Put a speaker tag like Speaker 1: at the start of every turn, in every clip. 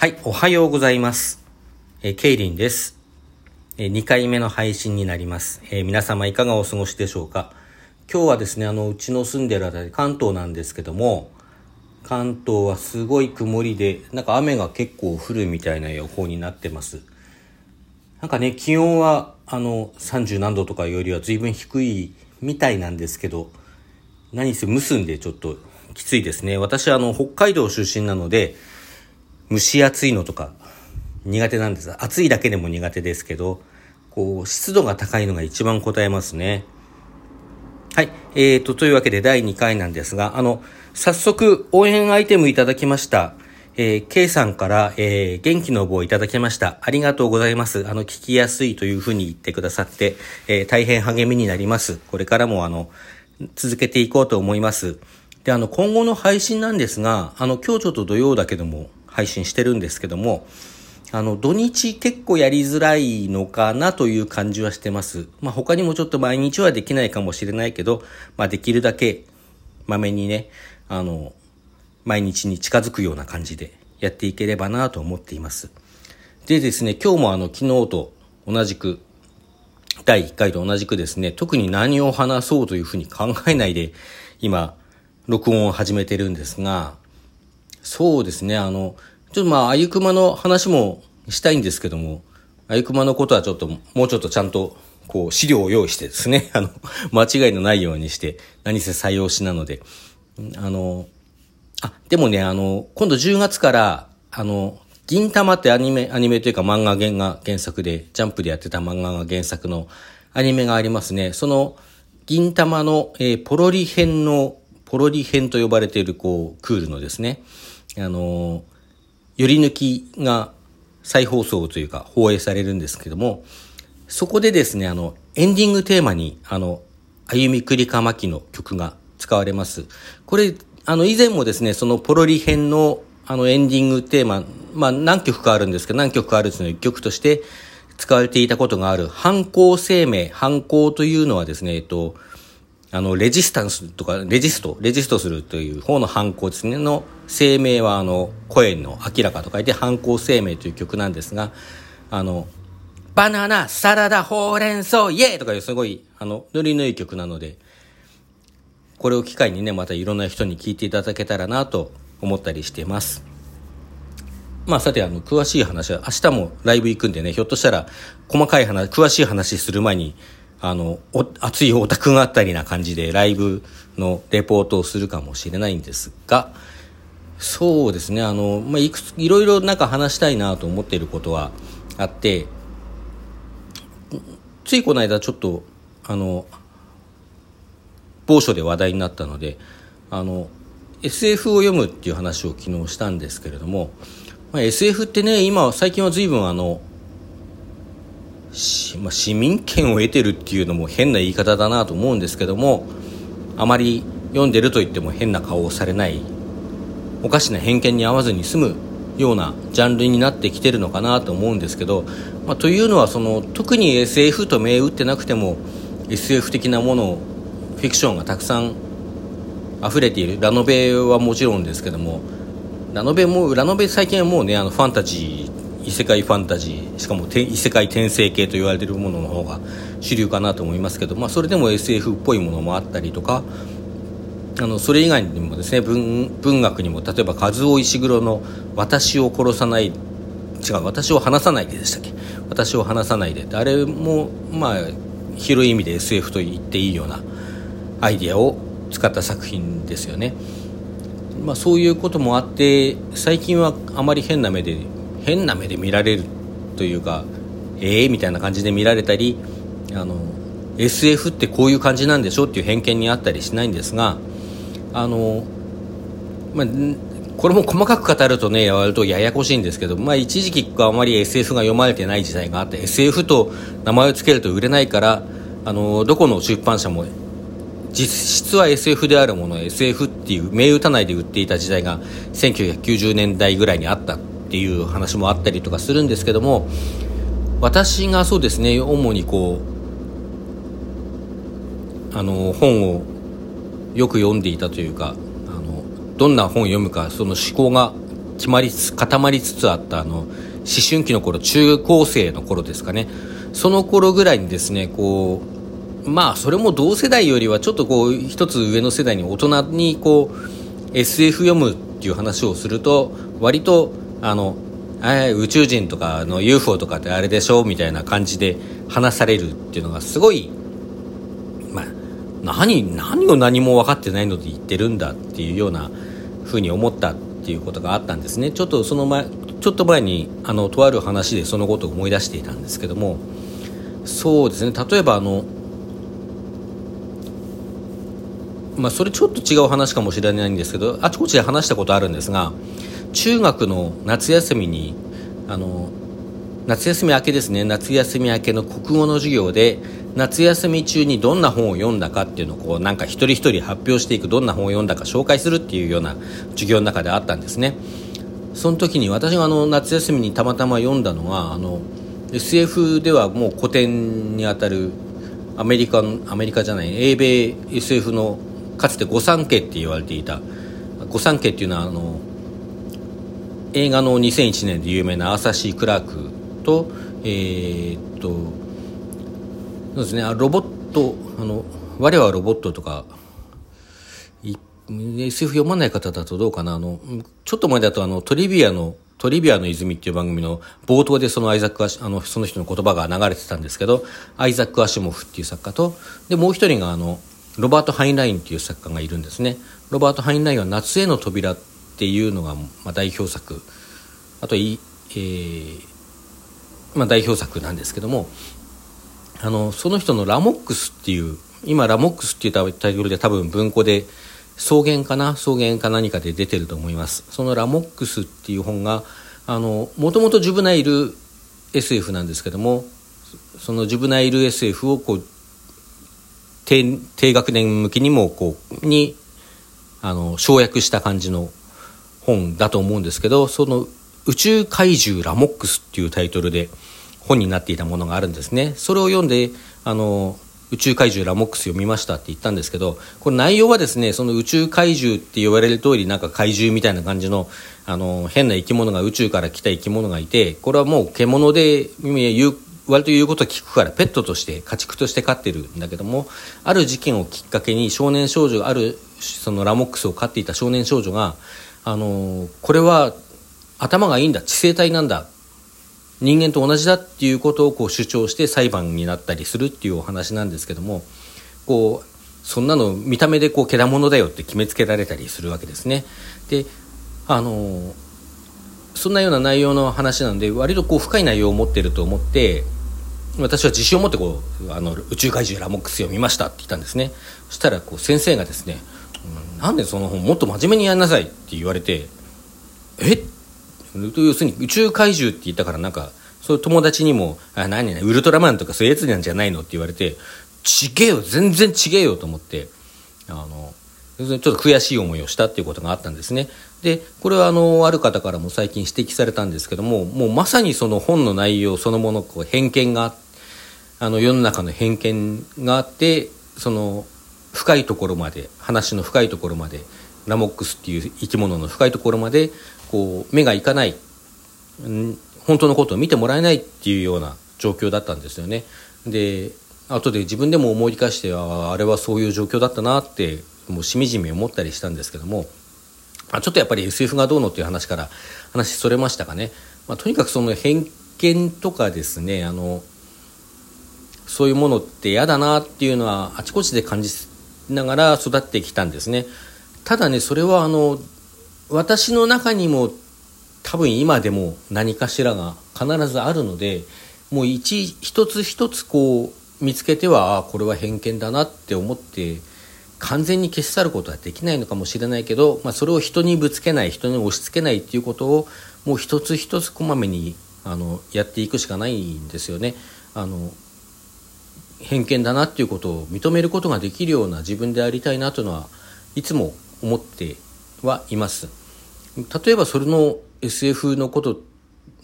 Speaker 1: はい、おはようございます。えー、ケイリンです。えー、2回目の配信になります、えー、皆様いかがお過ごしでしょうか今日はですね、あの、うちの住んでるあたり、関東なんですけども、関東はすごい曇りで、なんか雨が結構降るみたいな予報になってます。なんかね、気温は、あの、30何度とかよりは随分低いみたいなんですけど、何せ蒸すんでちょっときついですね。私はあの、北海道出身なので、蒸し暑いのとか苦手なんです。暑いだけでも苦手ですけど、こう、湿度が高いのが一番答えますね。はい。えーと、というわけで第2回なんですが、あの、早速応援アイテムいただきました。えー、K さんから、えー、元気の棒をいただきました。ありがとうございます。あの、聞きやすいというふうに言ってくださって、えー、大変励みになります。これからもあの、続けていこうと思います。で、あの、今後の配信なんですが、あの、今日ちょっと土曜だけども、配信してるんですけども、あの、土日結構やりづらいのかなという感じはしてます。まあ、他にもちょっと毎日はできないかもしれないけど、まあ、できるだけ、まめにね、あの、毎日に近づくような感じでやっていければなと思っています。でですね、今日もあの、昨日と同じく、第1回と同じくですね、特に何を話そうというふうに考えないで、今、録音を始めてるんですが、そうですね、あの、ちょっとまあ、あゆくまの話もしたいんですけども、あゆくまのことはちょっと、もうちょっとちゃんと、こう、資料を用意してですね、あの、間違いのないようにして、何せ採用しなので、あの、あ、でもね、あの、今度10月から、あの、銀玉ってアニメ、アニメというか漫画原が原作で、ジャンプでやってた漫画が原作のアニメがありますね。その、銀玉の、えー、ポロリ編の、ポロリ編と呼ばれている、こう、クールのですね、あの、寄り抜きが再放送というか放映されるんですけども、そこでですね、あの、エンディングテーマに、あの、歩みくりかまきの曲が使われます。これ、あの、以前もですね、そのポロリ編の、あの、エンディングテーマ、まあ、何曲かあるんですけど、何曲かあるうちの一曲として使われていたことがある、反抗生命、反抗というのはですね、えっと、あの、レジスタンスとか、レジスト、レジストするという方の反抗ですね、の声明は、あの、声の明らかと書いて反抗声明という曲なんですが、あの、バナナ、サラダ、ほうれん草、イエーとかいうすごい、あの、ノリのいい曲なので、これを機会にね、またいろんな人に聞いていただけたらなと思ったりしています。まあさて、あの、詳しい話は、明日もライブ行くんでね、ひょっとしたら、細かい話、詳しい話する前に、あの、熱いオタクがあったりな感じでライブのレポートをするかもしれないんですが、そうですね、あの、まあ、いくつ、いろいろなんか話したいなと思っていることはあって、ついこの間ちょっと、あの、某所で話題になったので、あの、SF を読むっていう話を昨日したんですけれども、まあ、SF ってね、今、最近は随分あの、まあ、市民権を得てるっていうのも変な言い方だなと思うんですけどもあまり読んでると言っても変な顔をされないおかしな偏見に合わずに済むようなジャンルになってきてるのかなと思うんですけど、まあ、というのはその特に SF と銘打ってなくても SF 的なものフィクションがたくさん溢れている。ラノベはもちろんですけどもラノベもラノベ最近はもうねあのファンタジー異世界ファンタジーしかも異世界転生系と言われているものの方が主流かなと思いますけど、まあ、それでも SF っぽいものもあったりとかあのそれ以外にもですね文学にも例えば和夫石黒の「私を殺さない」違う「私を話さないで」でしたっけ「私を話さないで」あれもまあ広い意味で SF と言っていいようなアイディアを使った作品ですよね。まあ、そういうこともあって最近はあまり変な目で変な目で見られるというかええー、みたいな感じで見られたりあの SF ってこういう感じなんでしょっていう偏見にあったりしないんですがあの、まあ、これも細かく語るとねやるとややこしいんですけど、まあ、一時期あまり SF が読まれてない時代があって SF と名前を付けると売れないからあのどこの出版社も実質は SF であるものを SF っていう銘打たないで売っていた時代が1990年代ぐらいにあった。っていう話もあったりとかするんですけども私がそうですね主にこうあの本をよく読んでいたというかあのどんな本を読むかその思考が決まりつ固まりつつあったあの思春期の頃中高生の頃ですかね。その頃ぐらいにですねこうまあそれも同世代よりはちょっとこう一つ上の世代に大人にこう SF 読むっていう話をすると割とあの宇宙人とかの UFO とかってあれでしょみたいな感じで話されるっていうのがすごいまあ何何を何も分かってないので言ってるんだっていうようなふうに思ったっていうことがあったんですね。ちょっとその前ちょっと前にあのとある話でそのことを思い出していたんですけどもそうですね。例えばあのまあそれちょっと違う話かもしれないんですけどあちこちで話したことあるんですが中学の夏休みにあの夏休み明けですね。夏休み明けの国語の授業で夏休み中にどんな本を読んだかっていうのをこうなんか一人一人発表していくどんな本を読んだか紹介するっていうような授業の中であったんですね。その時に私があの夏休みにたまたま読んだのはあの SF ではもう古典にあたるアメリカアメリカじゃない英米 SF のかつて御三家って言われていた。御三家っていうのはあの映画の2001年で有名なアーサー・シー・クラークとえー、っとそうですねロボットあの我はロボットとか SF 読まない方だとどうかなあのちょっと前だとあのトリビアのトリビアの泉っていう番組の冒頭でそのアイザックあのその人の言葉が流れてたんですけどアイザック・アシモフっていう作家とでもう一人があのロバート・ハインラインっていう作家がいるんですね。ロバート・ハインラインは「夏への扉」っていうのが、まあ、代表作。あとい、えーまあ、代表作なんですけどもあのその人の「ラモックス」っていう今「ラモックス」っていうタイトルで多分文庫で草原かな草原か何かで出てると思います。その「ラモックス」っていう本がもともとジュブナイル SF なんですけどもそのジュブナイル SF をこう低低学年向きにもこうにあの省略した感じの本だと思うんですけどその「宇宙怪獣ラモックス」っていうタイトルで本になっていたものがあるんですね。それを読んであの宇宙怪獣ラモックス読みましたって言ったんですけど、これ内容はですね、その宇宙怪獣って言われる通りなんか怪獣みたいな感じの、あの、変な生き物が宇宙から来た生き物がいて、これはもう獣で、割と言うこと聞くからペットとして家畜として飼ってるんだけどもある事件をきっかけに少年少女あるそのラモックスを飼っていた少年少女があのこれは頭がいいんだ知性体なんだ人間と同じだっていうことをこう主張して裁判になったりするっていうお話なんですけどもこうそんなの見た目でこうけだものだよって決めつけられたりするわけですね。であのそんなような内容の話なんで割とこう深い内容を持ってると思って私は自信を持ってこうあの宇宙怪獣ラモックス読みましたって言ったんですねそしたらこう先生がですね「なんでその本もっと真面目にやんなさい」って言われて「え？要するに宇宙怪獣って言ったからなんかそういう友達にも「あ何ウルトラマンとかそういうやつなんじゃないの?」って言われて「ちげえよ全然ちげえよ」と思ってあのちょっと悔しい思いをしたっていうことがあったんですねでこれはあのある方からも最近指摘されたんですけどももうまさにその本の内容そのものこう偏見があの世の中の偏見があってその深いところまで話の深いところまでラモックスっていう生き物の深いところまでこう目がいかない、本当のことを見てもらえないっていうような状況だったんですよね。で後で自分でも思い返してああれはそういう状況だったなってもうしみじみ思ったりしたんですけども、まあ、ちょっとやっぱり SF がどうのっていう話から話それましたかね、まあ、とにかくその偏見とかですねあのそういうものって嫌だなっていうのはあちこちで感じながら育ってきたんですねただねそれはあの私の中にも多分今でも何かしらが必ずあるのでもう一一つ一つこう見つけてはあこれは偏見だなって思って完全に消し去ることはできないのかもしれないけど、まあ、それを人にぶつけない人に押し付けないっていうことをもう一つ一つこまめにあのやっていくしかないんですよね。あの偏見だなっていうことを認めることができるような自分でありたいなというのはいつも思ってはいます。例えばそれの SF のこと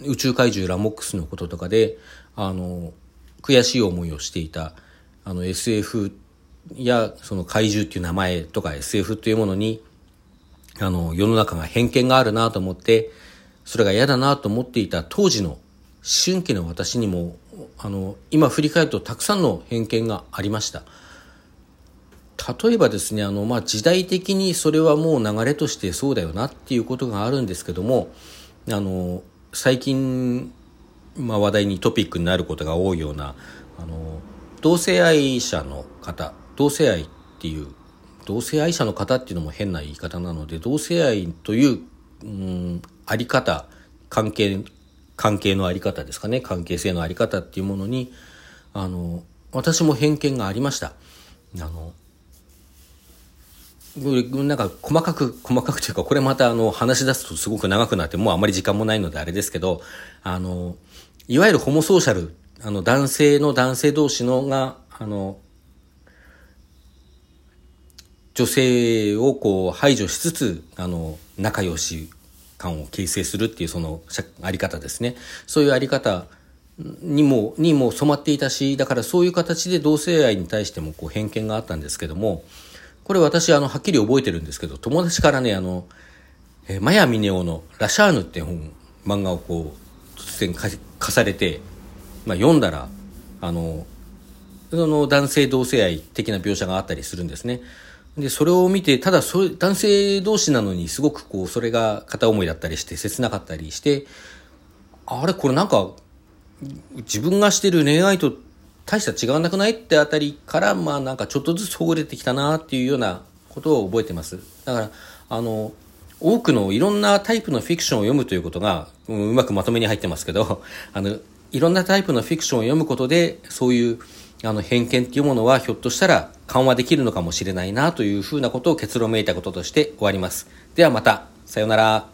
Speaker 1: 宇宙怪獣ラモックスのこととかであの悔しい思いをしていたあの SF やその怪獣っていう名前とか SF というものにあの、世の中が偏見があるなと思って、それが嫌だなと思っていた当時の思春期の私にも、あの、今振り返るとたくさんの偏見がありました。例えばですね、あの、まあ、時代的にそれはもう流れとしてそうだよなっていうことがあるんですけども、あの、最近、まあ、話題にトピックになることが多いような、あの、同性愛者の方、同性愛っていう、同性愛者の方っていうのも変な言い方なので、同性愛という、うん、あり方、関係、関係のあり方ですかね、関係性のあり方っていうものに、あの、私も偏見がありました。あの、なんか細かく、細かくというか、これまたあの話し出すとすごく長くなって、もうあまり時間もないのであれですけど、あの、いわゆるホモソーシャル、あの男性の男性同士のが、あの、女性をこう排除しつつ、あの、仲良し感を形成するっていうそのあり方ですね。そういうあり方にも、にも染まっていたし、だからそういう形で同性愛に対してもこう偏見があったんですけども、これ私、あの、はっきり覚えてるんですけど、友達からね、あの、えー、マヤミネオのラシャーヌって本、漫画をこう、突然貸されて、まあ、読んだら、あの、その男性同性愛的な描写があったりするんですね。で、それを見て、ただそれ、男性同士なのにすごくこう、それが片思いだったりして切なかったりして、あれこれなんか、自分がしてる恋愛と大した違わなくないってあたりから、まあなんかちょっとずつほぐれてきたなっていうようなことを覚えてます。だから、あの、多くのいろんなタイプのフィクションを読むということが、うまくまとめに入ってますけど、あの、いろんなタイプのフィクションを読むことで、そういうあの偏見っていうものはひょっとしたら緩和できるのかもしれないなというふうなことを結論めいたこととして終わります。ではまた、さようなら。